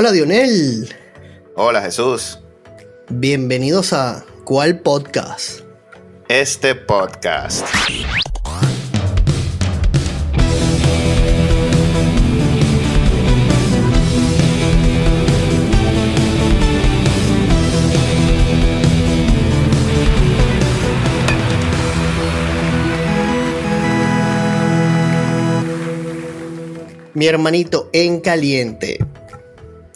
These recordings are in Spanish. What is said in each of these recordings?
Hola Dionel. Hola Jesús. Bienvenidos a ¿Cuál podcast? Este podcast. Mi hermanito en caliente.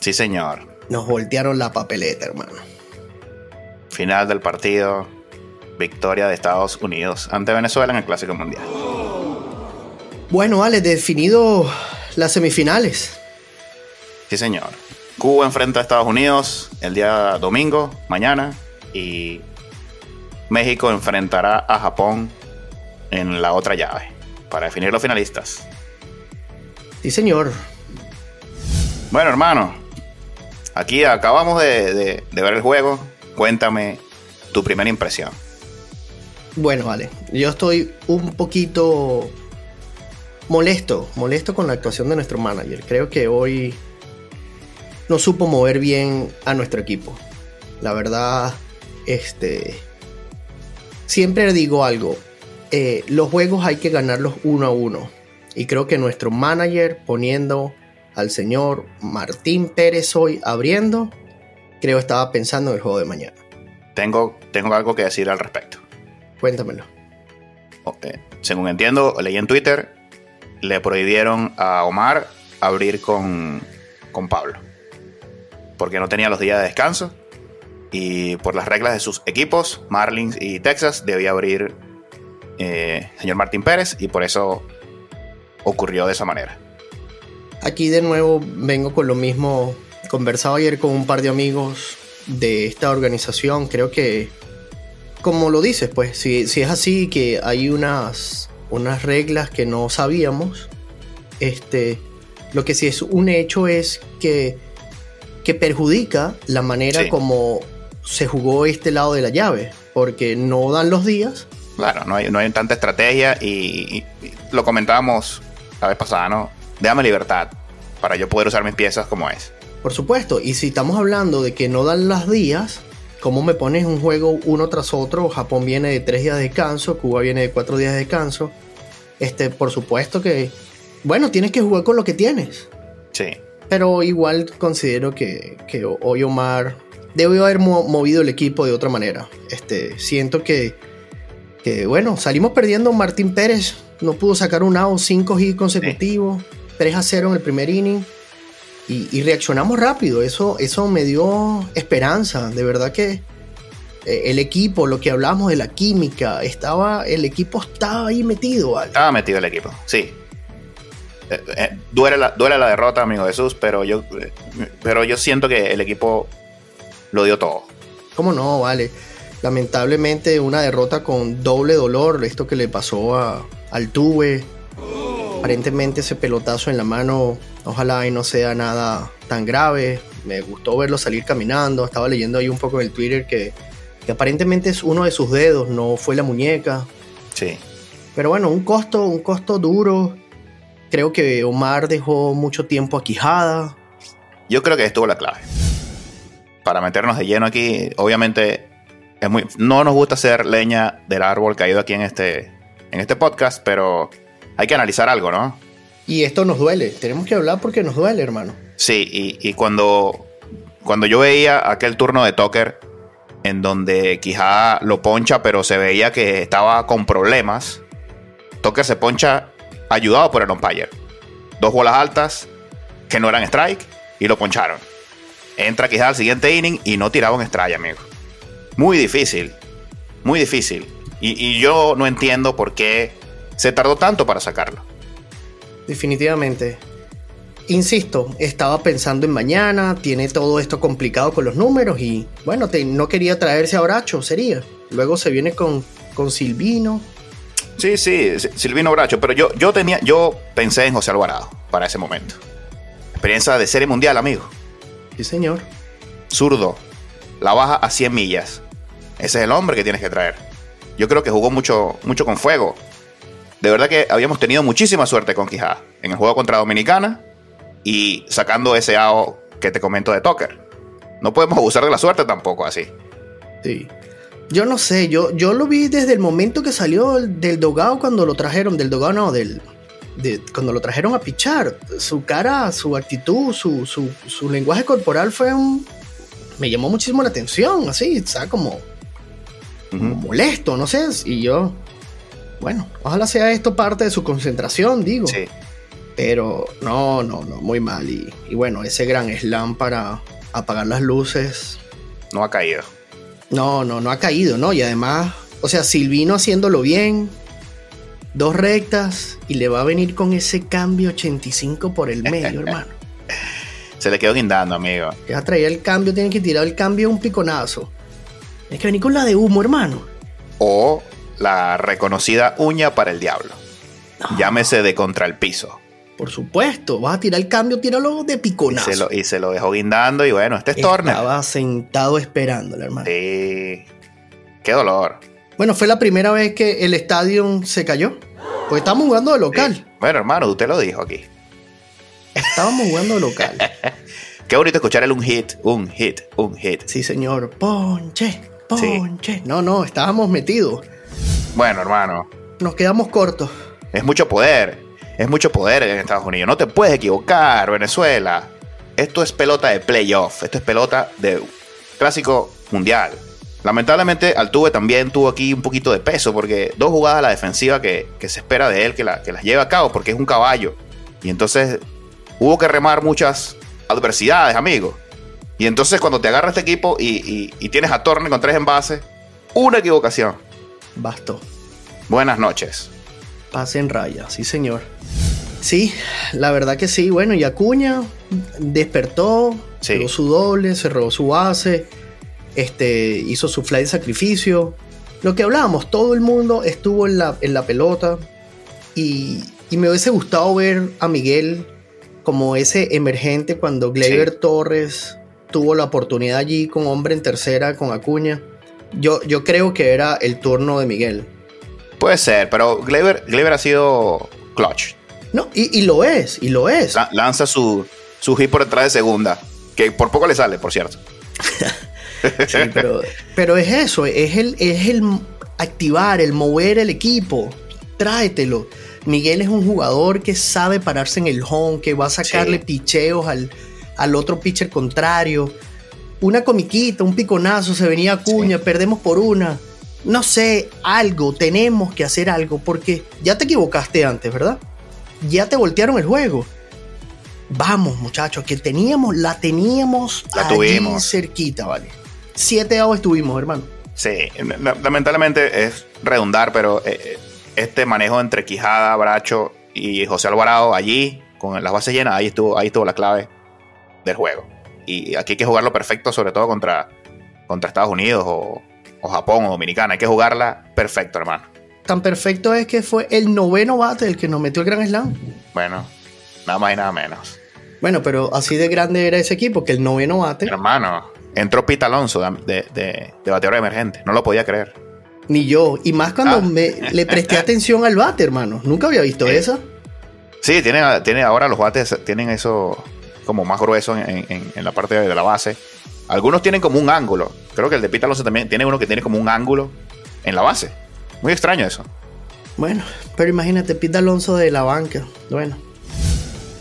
Sí, señor. Nos voltearon la papeleta, hermano. Final del partido. Victoria de Estados Unidos ante Venezuela en el Clásico Mundial. Bueno, vale, definido las semifinales. Sí, señor. Cuba enfrenta a Estados Unidos el día domingo, mañana, y México enfrentará a Japón en la otra llave para definir los finalistas. Sí, señor. Bueno, hermano, aquí acabamos de, ver el juego. Cuéntame tu primera impresión. Bueno, vale. Yo estoy un poquito molesto, molesto con la actuación de nuestro manager. Creo que hoy no supo mover bien a nuestro equipo. La verdad, este. Siempre digo algo. eh, los juegos hay que ganarlos uno a uno. Y creo que nuestro manager poniendo al señor Martín Pérez hoy abriendo, creo estaba pensando en el juego de mañana. Tengo, tengo algo que decir al respecto. Cuéntamelo. Eh, según entiendo, leí en Twitter, le prohibieron a Omar abrir con, con Pablo. Porque no tenía los días de descanso. Y por las reglas de sus equipos, Marlins y Texas, debía abrir eh, señor Martín Pérez. Y por eso ocurrió de esa manera. Aquí de nuevo vengo con lo mismo. Conversaba ayer con un par de amigos de esta organización. Creo que, como lo dices, pues, si, si es así, que hay unas, unas reglas que no sabíamos, este, lo que sí es un hecho es que, que perjudica la manera Sí. como se jugó este lado de la llave, porque no dan los días. Claro, no hay, no hay tanta estrategia y, y- y lo comentábamos la vez pasada, ¿no? Déjame libertad para yo poder usar mis piezas como es. Por supuesto, y si estamos hablando de que no dan las días, ¿cómo me pones un juego uno tras otro? Japón viene de tres días de descanso, Cuba viene de cuatro días de descanso. Este, por supuesto que, bueno, tienes que jugar con lo que tienes. Sí. Pero igual considero que, que hoy Omar debió haber mo- movido el equipo de otra manera. Este, siento que, que, bueno, salimos perdiendo. Martín Pérez no pudo sacar un out, 5 hits consecutivos, 3 a 0 en el primer inning. Y, y reaccionamos rápido. Eso, eso me dio esperanza. De verdad que eh, el equipo, lo que hablamos de la química, estaba, el equipo estaba ahí metido. ¿vale? Estaba metido el equipo, sí. Eh, eh, duele, la, duele la derrota, amigo Jesús, pero yo, eh, pero yo siento que el equipo lo dio todo. ¿Cómo no? Vale. Lamentablemente una derrota con doble dolor, esto que le pasó a, al Tuve. Aparentemente ese pelotazo en la mano, ojalá y no sea nada tan grave. Me gustó verlo salir caminando. Estaba leyendo ahí un poco en el Twitter que, que aparentemente es uno de sus dedos, no fue la muñeca. Sí. Pero bueno, un costo, un costo duro. Creo que Omar dejó mucho tiempo a Quijada. Yo creo que estuvo la clave. Para meternos de lleno aquí, obviamente es muy, no nos gusta hacer leña del árbol caído aquí en este, en este podcast, pero hay que analizar algo, ¿no? Y esto nos duele. Tenemos que hablar porque nos duele, hermano. Sí, y, y cuando, cuando yo veía aquel turno de Tucker, en donde Quijada lo poncha, pero se veía que estaba con problemas, Tucker se poncha ayudado por el umpire. Dos bolas altas que no eran strike y lo poncharon. Entra Quijada al siguiente inning y no tiraba un strike, amigo. Muy difícil, muy difícil. Y, y yo no entiendo por qué se tardó tanto para sacarlo. Definitivamente. Insisto, estaba pensando en mañana, tiene todo esto complicado con los números y bueno, te- no quería traerse a Bracho, sería. Luego se viene con, con Silvino. Sí, sí, Silvino Bracho, pero yo, yo tenía, yo pensé en José Alvarado para ese momento. Experiencia de serie mundial, amigo. Sí, señor. Zurdo, la baja a 100 millas. Ese es el hombre que tienes que traer. Yo creo que jugó mucho, mucho con fuego. De verdad que habíamos tenido muchísima suerte con Quijada. En el juego contra Dominicana y sacando ese AO que te comento de Tucker. No podemos abusar de la suerte tampoco así. Sí. Yo no sé, yo, yo lo vi desde el momento que salió del dogado cuando lo trajeron, del dogado no, del, cuando lo trajeron a pichar. Su cara, su actitud, su, su, lenguaje corporal fue un... Me llamó muchísimo la atención, así, está como, como molesto, no sé, y yo, bueno, ojalá sea esto parte de su concentración, digo. Sí. Pero no, no, no, muy mal. Y, y bueno, ese gran slam para apagar las luces. No ha caído. No, no, no ha caído, ¿no? Y además, o sea, Silvino haciéndolo bien, dos rectas, y le va a venir con ese cambio 85 por el medio, hermano. Se le quedó guindando, amigo. Ya traía el cambio, tiene que tirar el cambio un piconazo. Tienes que venir con la de humo, hermano. O la reconocida uña para el diablo. Llámese de contra el piso. Por supuesto, vas a tirar el cambio, tíralo de piconazo. Y se lo, dejó guindando y bueno, este es Turner. Estaba sentado esperándole, hermano. Sí. Qué dolor. Bueno, fue la primera vez que el estadio se cayó. Pues estábamos jugando de local. Bueno, hermano, usted lo dijo aquí. Estábamos jugando de local. Qué bonito escucharle un hit, un hit, un hit. Sí, señor. Ponche, ponche. No, no, estábamos metidos. Bueno, hermano. Nos quedamos cortos. Es mucho poder. Es mucho poder en Estados Unidos. No te puedes equivocar, Venezuela. Esto es pelota de playoff. Esto es pelota de clásico mundial. Lamentablemente, Altuve también tuvo aquí un poquito de peso porque dos jugadas a la defensiva que, se espera de él que, la, que las lleve a cabo porque es un caballo. Y entonces hubo que remar muchas adversidades, amigo. Y entonces cuando te agarra este equipo y, tienes a Torne con tres envases, una equivocación. Bastó. Buenas noches. Pase en raya, sí señor. Sí, la verdad que sí. Bueno, y Acuña despertó, sí. su doble, cerró su base, este, hizo su fly de sacrificio. Lo que hablábamos, todo el mundo estuvo en la, en la pelota y, me hubiese gustado ver a Miguel como ese emergente cuando Gleyber Torres tuvo la oportunidad allí con hombre en tercera con Acuña. Yo, yo creo que era el turno de Miguel. Puede ser, pero Gleyber, ha sido clutch. No, y, lo es, y lo es. lanza su, su hit por detrás de segunda, que por poco le sale, por cierto. sí, pero, es eso, es el, es el activar, el mover el equipo. Tráetelo. Miguel es un jugador que sabe pararse en el home, que va a sacarle picheos al, al, otro pitcher contrario. Una comiquita, un piconazo, se venía a cuña, perdemos por una no sé, algo, tenemos que hacer algo, porque ya te equivocaste antes, ¿verdad? Ya te voltearon el juego. Vamos, muchachos, que teníamos, la teníamos la tuvimos. cerquita, ¿vale? Siete años estuvimos, hermano. Sí, lamentablemente es redundar, pero eh, eh, este manejo entre Quijada, Bracho y José Alvarado allí, con las bases llenas, ahí estuvo, ahí estuvo la clave del juego. Y aquí hay que jugarlo perfecto, sobre todo contra, contra Estados Unidos o, o Japón o Dominicana. Hay que jugarla perfecto, hermano. Tan perfecto es que fue el noveno bate el que nos metió el Gran Slam. Bueno, nada más y nada menos. Bueno, pero así de grande era ese equipo que el noveno bate. Hermano, entró Pita Alonso de, de, bateador emergente. No lo podía creer. Ni yo. Y más cuando ah. me, le presté atención al bate, hermano. Nunca había visto eso. Sí, tiene, tiene ahora los bates tienen eso como más grueso en, en la parte de la base. Algunos tienen como un ángulo. Creo que el de Pita Alonso también tiene uno que tiene como un ángulo en la base. Muy extraño eso. Bueno, pero imagínate, Pita Alonso de la banca. Bueno.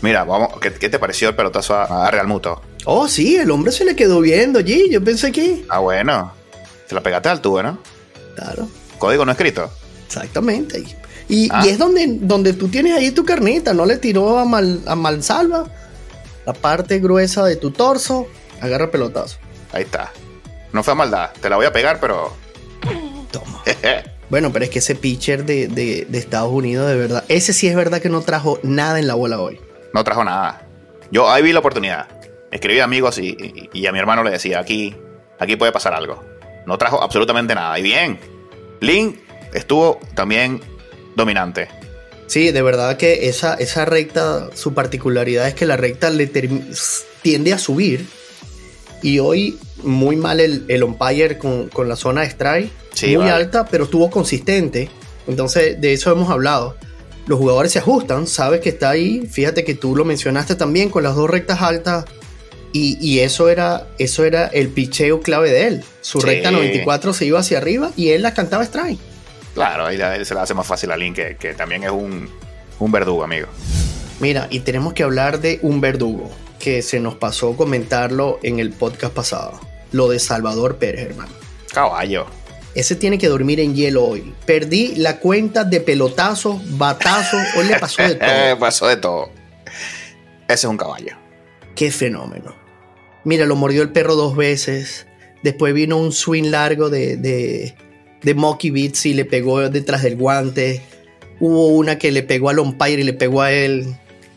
Mira, vamos, ¿qué, te pareció el pelotazo a, Real Muto? Oh, sí, el hombre se le quedó viendo allí. Yo pensé que. Ah, bueno. Se la pegaste al tubo, ¿no? Claro. Código no escrito. Exactamente. Y, ah. es donde, donde tú tienes ahí tu carnita. No le tiró a mal, a malsalva la parte gruesa de tu torso Agarra pelotazo. Ahí está. No fue maldad. Te la voy a pegar, pero. Toma. bueno, pero es que ese pitcher de, Estados Unidos, de verdad. Ese sí es verdad que no trajo nada en la bola hoy. No trajo nada. Yo ahí vi la oportunidad. Escribí a amigos y, a mi hermano le decía: aquí, aquí puede pasar algo. No trajo absolutamente nada. Y bien. Link estuvo también dominante. Sí, de verdad que esa, esa recta, su particularidad es que la recta le tiende a subir y hoy muy mal el, el umpire con, con, la zona de strike. muy alta, pero estuvo consistente. Entonces, de eso hemos hablado. Los jugadores se ajustan, sabes que está ahí. Fíjate que tú lo mencionaste también con las dos rectas altas. Y, y eso, era, eso era el picheo clave de él. Su Sí. recta 94 se iba hacia arriba y él la cantaba strike. Claro, ahí la- se le hace más fácil a Lin, que, que también es un, un verdugo, amigo. Mira, y tenemos que hablar de un verdugo que se nos pasó comentarlo en el podcast pasado. Lo de Salvador Pérez, hermano. Caballo. Ese tiene que dormir en hielo hoy. Perdí la cuenta de pelotazos, batazos. Hoy le pasó de todo. pasó de todo. Ese es un caballo. Qué fenómeno. Mira, lo mordió el perro dos veces. Después vino un swing largo de, de, de Mocky Beats y le pegó detrás del guante. Hubo una que le pegó al umpire y le pegó a él.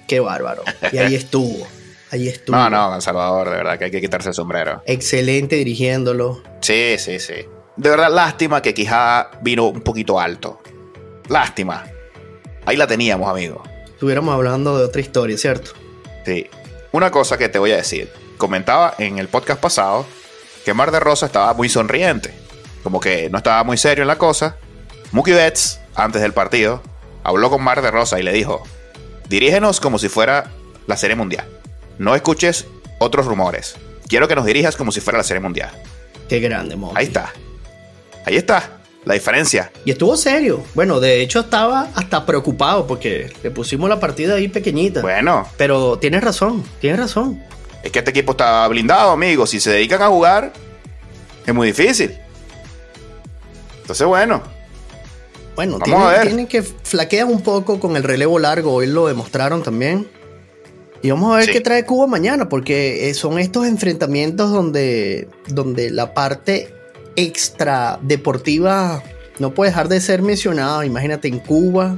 Qué bárbaro. Y ahí estuvo. Ahí estuvo. No, no, Don Salvador, de verdad que hay que quitarse el sombrero. Excelente dirigiéndolo. Sí, sí, sí. De verdad, lástima que Quijada vino un poquito alto. Lástima. Ahí la teníamos, amigo. Estuviéramos hablando de otra historia, ¿cierto? Sí. Una cosa que te voy a decir. Comentaba en el podcast pasado que Mar de Rosa estaba muy sonriente. Como que no estaba muy serio en la cosa. Mookie Betts, antes del partido, habló con Mar de Rosa y le dijo: Dirígenos como si fuera la Serie Mundial. No escuches otros rumores. Quiero que nos dirijas como si fuera la Serie Mundial. Qué grande, Mocky. Ahí está. Ahí está. La diferencia. Y estuvo serio. Bueno, de hecho estaba hasta preocupado porque le pusimos la partida ahí pequeñita. Bueno, Pero tienes razón, tienes razón. es que este equipo está blindado, amigos. Si se dedican a jugar, es muy difícil. Entonces, bueno, Bueno, Vamos tienen, a ver. tienen que flaquear un poco con el relevo largo. Hoy lo demostraron también. Y vamos a ver Sí. qué trae Cuba mañana, porque eh, son estos enfrentamientos donde, donde la parte extra deportiva no puede dejar de ser mencionada. Imagínate en Cuba,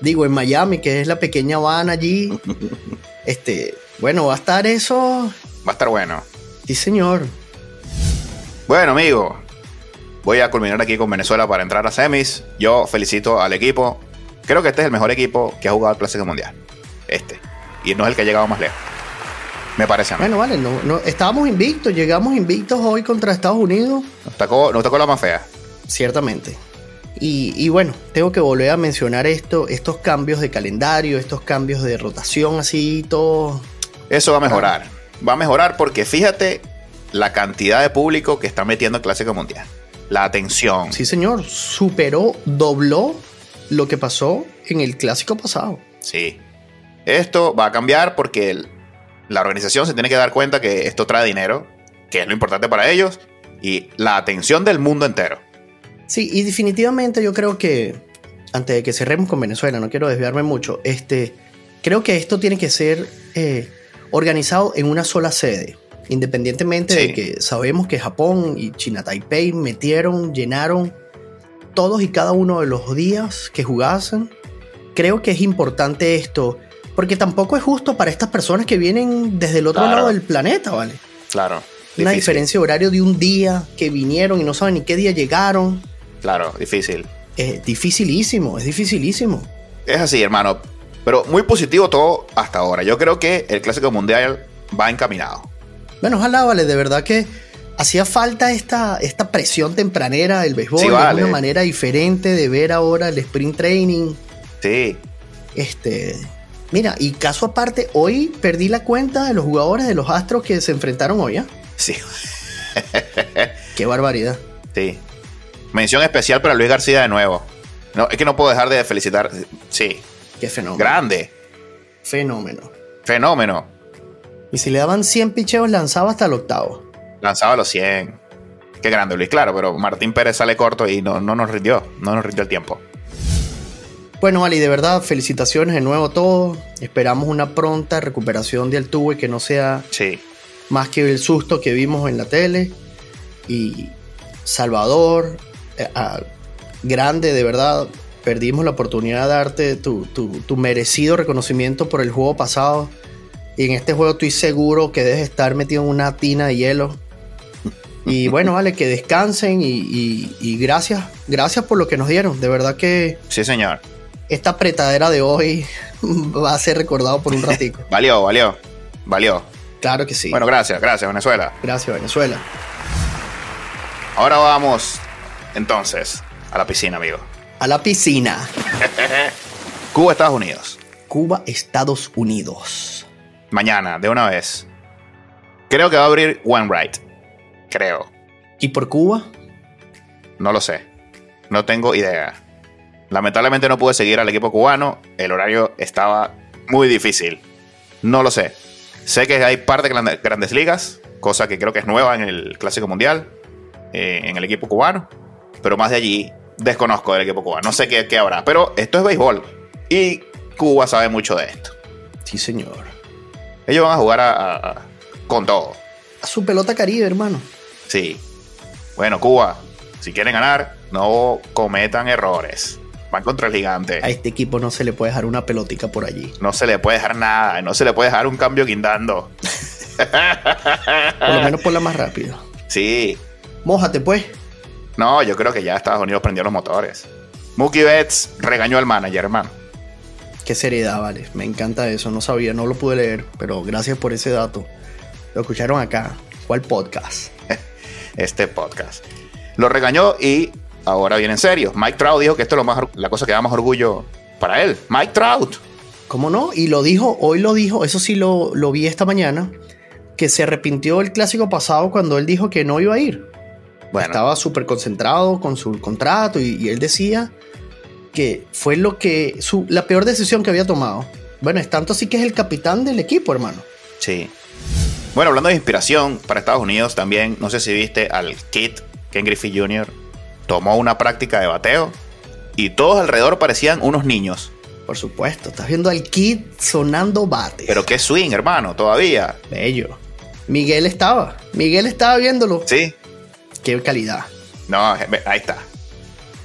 digo en Miami, que es la pequeña Habana allí. este, bueno, va a estar eso. va a estar bueno. Sí, señor. Bueno, amigo, voy a culminar aquí con Venezuela para entrar a semis. Yo felicito al equipo. Creo que este es el mejor equipo que ha jugado el Clásico Mundial. Este. Y no es el que ha llegado más lejos. Me parece a mí. Bueno, vale, no, no, estábamos invictos, llegamos invictos hoy contra Estados Unidos. Nos tocó, nos tocó la más fea. Ciertamente. Y, y bueno, tengo que volver a mencionar esto, estos cambios de calendario, estos cambios de rotación, así todo. Eso va a mejorar. Va a mejorar porque fíjate la cantidad de público que está metiendo el Clásico Mundial. La atención. Sí, señor, superó, dobló lo que pasó en el clásico pasado. Sí. Esto va a cambiar porque el- la organización se tiene que dar cuenta que esto trae dinero, que es lo importante para ellos, y la atención del mundo entero. Sí, y definitivamente yo creo que, antes de que cerremos con Venezuela, no quiero desviarme mucho, este, creo que esto tiene que ser eh, organizado en una sola sede. Independientemente Sí. de que sabemos que Japón y China Taipei metieron, llenaron todos y cada uno de los días que jugasen. Creo que es importante esto, porque tampoco es justo para estas personas que vienen desde el otro Claro. lado del planeta, ¿vale? Claro. Una difícil. diferencia de horario de un día que vinieron y no saben ni qué día llegaron. Claro, difícil. Es dificilísimo, es dificilísimo. Es así, hermano. Pero muy positivo todo hasta ahora. Yo creo que el Clásico Mundial va encaminado. Bueno, ojalá, vale, de verdad que hacía falta esta, esta presión tempranera del béisbol, Sí, de una manera diferente de ver ahora el sprint training. Sí. Este, mira, y caso aparte, hoy perdí la cuenta de los jugadores de los Astros que se enfrentaron hoy, ¿ah? Sí. Qué barbaridad. Sí. Mención especial para Luis García de nuevo. No, es que no puedo dejar de felicitar. Sí. Qué fenómeno. Grande. Fenómeno. Fenómeno. Y si le daban 100 picheos, lanzaba hasta el octavo. Lanzaba los 100. Qué grande, Luis, claro, pero Martín Pérez sale corto y no, no nos rindió. No nos rindió el tiempo. Bueno, Ali, de verdad, felicitaciones de nuevo a todos. Esperamos una pronta recuperación de Altuve y que no sea Sí. más que el susto que vimos en la tele. Y Salvador, eh, ah, grande, de verdad, perdimos la oportunidad de darte tu, tu- tu merecido reconocimiento por el juego pasado. Y en este juego estoy seguro que debes estar metido en una tina de hielo. Y bueno, vale, que descansen y, y- y gracias, gracias por lo que nos dieron. De verdad que Sí, señor. esta apretadera de hoy va a ser recordado por un ratico. Valió, valió. Valió. Claro que sí. Bueno, gracias, gracias, Venezuela. Gracias, Venezuela. Ahora vamos, entonces, a la piscina, amigo. A la piscina. Cuba, Estados Unidos. Cuba, Estados Unidos. Mañana, de una vez. Creo que va a abrir One Right. Creo. ¿Y por Cuba? No lo sé. No tengo idea. Lamentablemente no pude seguir al equipo cubano. El horario estaba muy difícil. No lo sé. Sé que hay par de grandes ligas, cosa que creo que es nueva en el Clásico Mundial, eh, en el equipo cubano. Pero más de allí desconozco del equipo cubano. No sé qué, qué habrá. Pero esto es béisbol. Y Cuba sabe mucho de esto. Sí, señor. Ellos van a jugar a, con todo. A su pelota caribe, hermano. Sí. Bueno, Cuba, si quieren ganar, no cometan errores. Van contra el gigante. A este equipo no se le puede dejar una pelotica por allí. No se le puede dejar nada. No se le puede dejar un cambio guindando. por lo menos por la más rápido. Sí. Mójate, pues. No, yo creo que ya Estados Unidos prendió los motores. Mookie Betts regañó al manager, hermano. Qué seriedad, vale. Me encanta eso. No sabía, no lo pude leer, pero gracias por ese dato. Lo escucharon acá. ¿Cuál podcast? este podcast. Lo regañó y ahora viene en serio. Mike Trout dijo que esto es lo más, la cosa que da más orgullo para él. Mike Trout. ¿Cómo no? Y lo dijo, hoy lo dijo, eso sí lo, lo vi esta mañana, que se arrepintió el clásico pasado cuando él dijo que no iba a ir. Bueno. Estaba súper concentrado con su contrato y, y él decía fue lo que su, la peor decisión que había tomado. Bueno, es tanto así que es el capitán del equipo, hermano. Sí. Bueno, hablando de inspiración para Estados Unidos también, no sé si viste al Kid Ken Griffey Jr. tomó una práctica de bateo y todos alrededor parecían unos niños. Por supuesto, estás viendo al Kid sonando bate. Pero qué swing, hermano, todavía. Bello. Miguel estaba, Miguel estaba viéndolo. Sí. Qué calidad. No, ahí está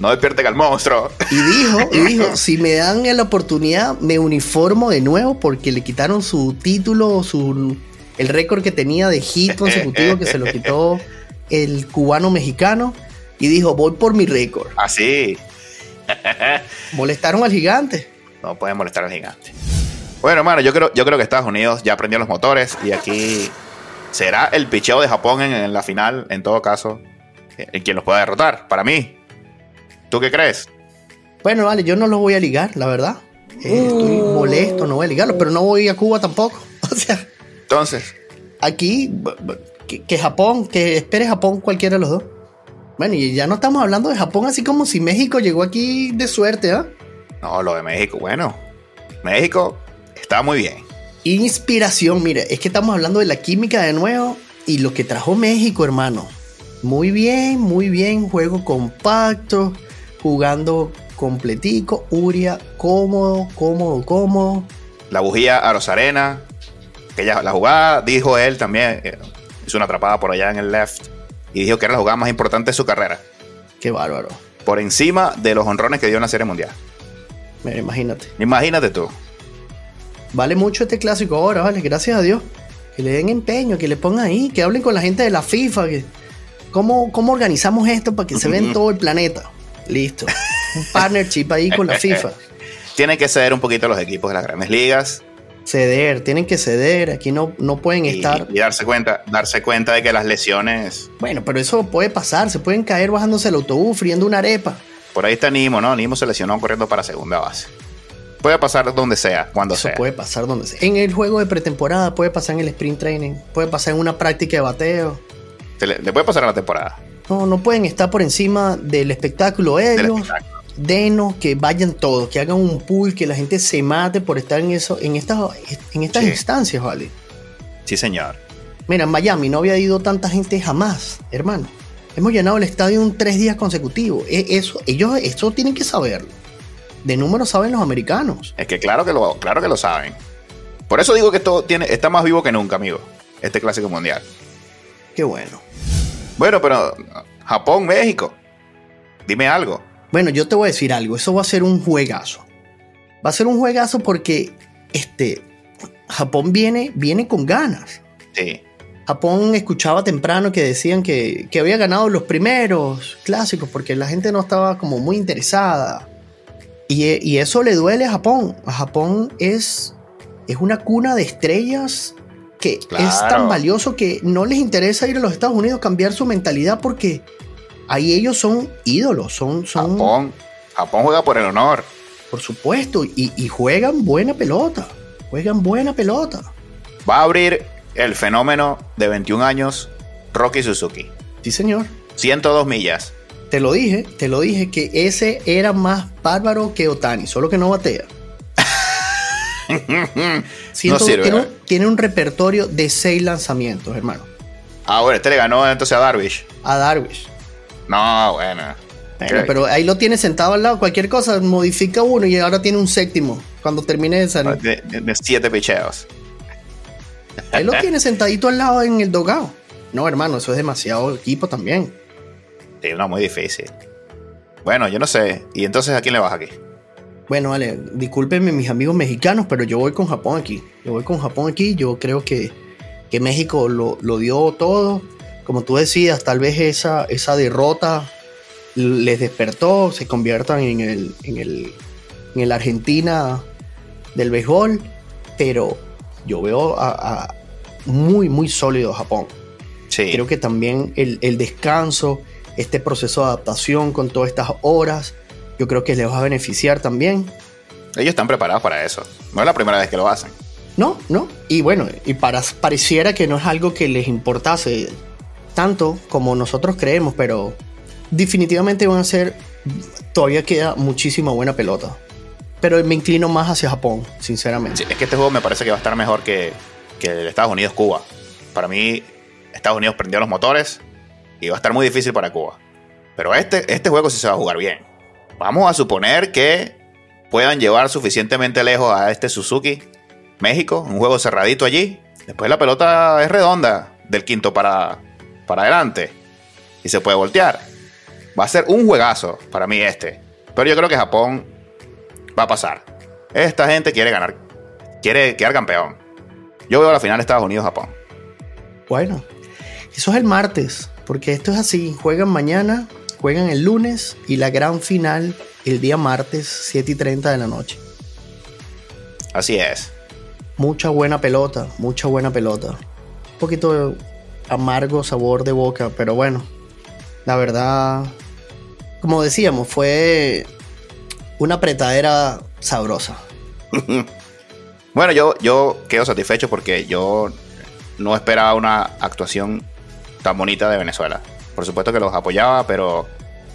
no despierte al monstruo. Y dijo, y dijo, si me dan la oportunidad, me uniformo de nuevo porque le quitaron su título, su, el récord que tenía de hit consecutivo que se lo quitó el cubano mexicano. Y dijo, voy por mi récord. Así. Molestaron al gigante. No pueden molestar al gigante. Bueno, hermano, yo creo, yo creo que Estados Unidos ya aprendió los motores y aquí será el picheo de Japón en, en la final, en todo caso, en quien los pueda derrotar. Para mí, ¿Tú qué crees? Bueno, vale, yo no lo voy a ligar, la verdad. Eh, estoy uh. molesto, no voy a ligarlo, pero no voy a Cuba tampoco. O sea. Entonces. Aquí, que, Japón, que espere Japón cualquiera de los dos. Bueno, y ya no estamos hablando de Japón así como si México llegó aquí de suerte, ¿ah? No, lo de México, bueno. México está muy bien. Inspiración, mire, es que estamos hablando de la química de nuevo y lo que trajo México, hermano. Muy bien, muy bien, juego compacto jugando completico, Uria, cómodo, cómodo, cómodo. La bujía a Rosarena, que ya la jugada, dijo él también, eh, hizo una atrapada por allá en el left y dijo que era la jugada más importante de su carrera. Qué bárbaro. Por encima de los honrones que dio en la Serie Mundial. Mira, imagínate. Imagínate tú. Vale mucho este clásico ahora, vale, gracias a Dios. Que le den empeño, que le pongan ahí, que hablen con la gente de la FIFA, que cómo, cómo organizamos esto para que se vea en todo el planeta. Listo. Un partnership ahí con la FIFA. Tienen que ceder un poquito los equipos de las grandes ligas. Ceder, tienen que ceder. Aquí no, no pueden estar. Y darse cuenta, darse cuenta de que las lesiones. Bueno, pero eso puede pasar. Se pueden caer bajándose el autobús, friendo una arepa. Por ahí está Nimo, ¿no? Nimo se lesionó corriendo para segunda base. Puede pasar donde sea, cuando Eso sea. Puede pasar donde sea. En el juego de pretemporada, puede pasar en el sprint training, puede pasar en una práctica de bateo. le, le puede pasar en la temporada. No, no pueden estar por encima del espectáculo ellos. Denos, que vayan todos, que hagan un pool, que la gente se mate por estar en eso, en estas, en estas instancias, ¿vale? Sí, señor. Mira, en Miami no había ido tanta gente jamás, hermano. Hemos llenado el estadio un tres días consecutivos. E, eso, ellos eso tienen que saberlo. De número saben los americanos. Es que claro que lo, claro que lo saben. Por eso digo que esto tiene, está más vivo que nunca, amigo. Este clásico mundial. Qué bueno. Bueno, pero Japón, México. Dime algo. Bueno, yo te voy a decir algo. Eso va a ser un juegazo. Va a ser un juegazo porque este Japón viene, viene con ganas. Sí. Japón escuchaba temprano que decían que, que, había ganado los primeros clásicos porque la gente no estaba como muy interesada. Y, y eso le duele a Japón. A Japón es, es una cuna de estrellas que es tan valioso que no les interesa ir a los Estados Unidos cambiar su mentalidad porque ahí ellos son ídolos, son... son Japón, Japón juega por el honor. Por supuesto, y, y juegan buena pelota, juegan buena pelota. Va a abrir el fenómeno de 21 años, Rocky Suzuki. Sí, señor. 102 millas. Te lo dije, te lo dije que ese era más bárbaro que Otani, solo que no batea. No sirve, tiene, un, tiene un repertorio de seis lanzamientos, hermano. Ah, bueno, este le ganó entonces a Darvish. A Darvish. No, bueno. Pero ahí lo tiene sentado al lado. Cualquier cosa, modifica uno y ahora tiene un séptimo. Cuando termine de salir. De, de- de siete picheos. Ahí lo tiene sentadito al lado en el dogado. No, hermano, eso es demasiado equipo también. Sí, no, muy difícil. Bueno, yo no sé. ¿Y entonces a quién le vas aquí? Bueno, vale, discúlpenme mis amigos mexicanos, pero yo voy con Japón aquí. Yo voy con Japón aquí. Yo creo que, que México lo, lo dio todo. Como tú decías, tal vez esa, esa derrota les despertó, se conviertan en el, en el, en el Argentina del béisbol. Pero yo veo a, a muy, muy sólido Japón. Sí. Creo que también el, el descanso, este proceso de adaptación con todas estas horas, yo creo que les va a beneficiar también. Ellos están preparados para eso. No es la primera vez que lo hacen. No, no. Y bueno, y para, pareciera que no es algo que les importase tanto como nosotros creemos, pero definitivamente van a ser, todavía queda muchísima buena pelota. Pero me inclino más hacia Japón, sinceramente. Sí, es que este juego me parece que va a estar mejor que, que el Estados Unidos-Cuba. Para mí, Estados Unidos prendió los motores y va a estar muy difícil para Cuba. Pero este, este juego sí se va a jugar bien. Vamos a suponer que puedan llevar suficientemente lejos a este Suzuki, México, un juego cerradito allí. Después la pelota es redonda, del quinto para, para adelante. Y se puede voltear. Va a ser un juegazo para mí este. Pero yo creo que Japón va a pasar. Esta gente quiere ganar, quiere quedar campeón. Yo veo la final Estados Unidos-Japón. Bueno, eso es el martes, porque esto es así. Juegan mañana, juegan el lunes y la gran final el día martes, 7 y 30 de la noche. Así es. Mucha buena pelota, mucha buena pelota. Un poquito de amargo sabor de boca, pero bueno, la verdad, como decíamos, fue una apretadera sabrosa. Bueno, yo, yo quedo satisfecho porque yo no esperaba una actuación tan bonita de Venezuela. Por supuesto que los apoyaba, pero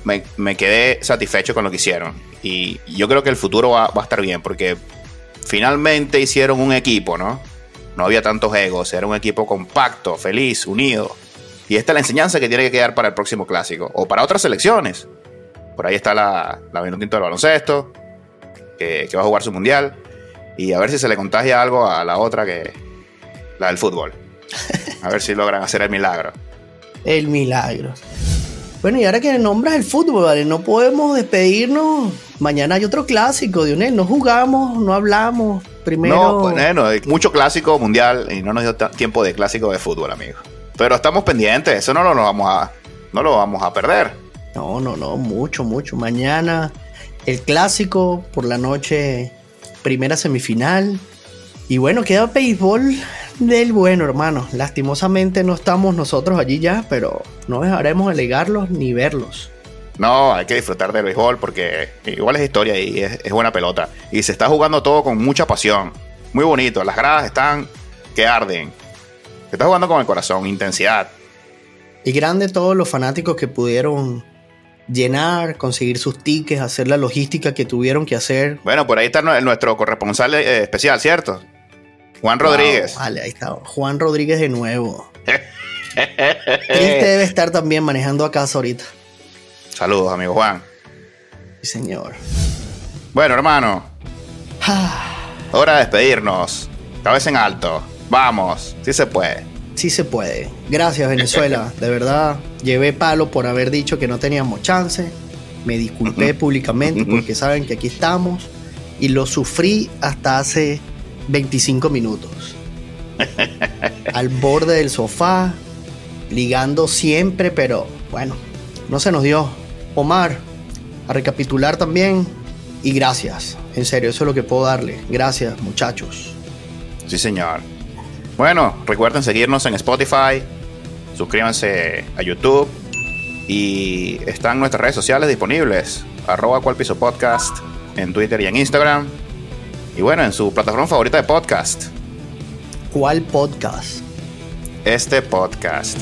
me, quedé satisfecho con lo que hicieron. Y yo creo que el futuro va, a estar bien porque finalmente hicieron un equipo, ¿no? No había tantos egos, era un equipo compacto, feliz, unido. Y esta es la enseñanza que tiene que quedar para el próximo clásico o para otras selecciones. Por ahí está la, la del baloncesto, que, que va a jugar su mundial. Y a ver si se le contagia algo a la otra que la del fútbol. A ver si logran hacer el milagro. El milagro. Bueno, y ahora que nombras el fútbol, ¿vale? No podemos despedirnos. Mañana hay otro clásico, Dionel. No jugamos, no hablamos. Primero. No, pues, bueno, hay mucho clásico mundial y no nos dio tiempo de clásico de fútbol, amigo. Pero estamos pendientes, eso no lo, lo vamos a no lo vamos a perder. No, no, no, mucho, mucho. Mañana el clásico, por la noche primera semifinal. Y bueno, queda béisbol del bueno, hermano. Lastimosamente no estamos nosotros allí ya, pero no dejaremos de alegarlos ni verlos. No, hay que disfrutar del béisbol porque igual es historia y es, es buena pelota. Y se está jugando todo con mucha pasión. Muy bonito, las gradas están que arden. Se está jugando con el corazón, intensidad. Y grande todos los fanáticos que pudieron llenar, conseguir sus tickets, hacer la logística que tuvieron que hacer. Bueno, por ahí está nue- nuestro corresponsal eh, especial, ¿cierto? Juan Rodríguez. Wow, vale, ahí está. Juan Rodríguez de nuevo. Triste debe estar también manejando a casa ahorita. Saludos, amigo Juan. Sí, señor. Bueno, hermano, hora de despedirnos. Cabeza en alto. Vamos, sí se puede. Sí se puede. Gracias, Venezuela. De verdad, llevé palo por haber dicho que no teníamos chance. Me disculpé públicamente porque saben que aquí estamos. Y lo sufrí hasta hace 25 minutos. Al borde del sofá, ligando siempre, pero bueno, no se nos dio. Omar, a recapitular también. Y gracias. En serio, eso es lo que puedo darle. Gracias, muchachos. Sí, señor. Bueno, recuerden seguirnos en Spotify, suscríbanse a YouTube y están nuestras redes sociales disponibles. Arroba cual piso podcast en Twitter y en Instagram. Y bueno, en su plataforma favorita de podcast. ¿Cuál podcast? este podcast.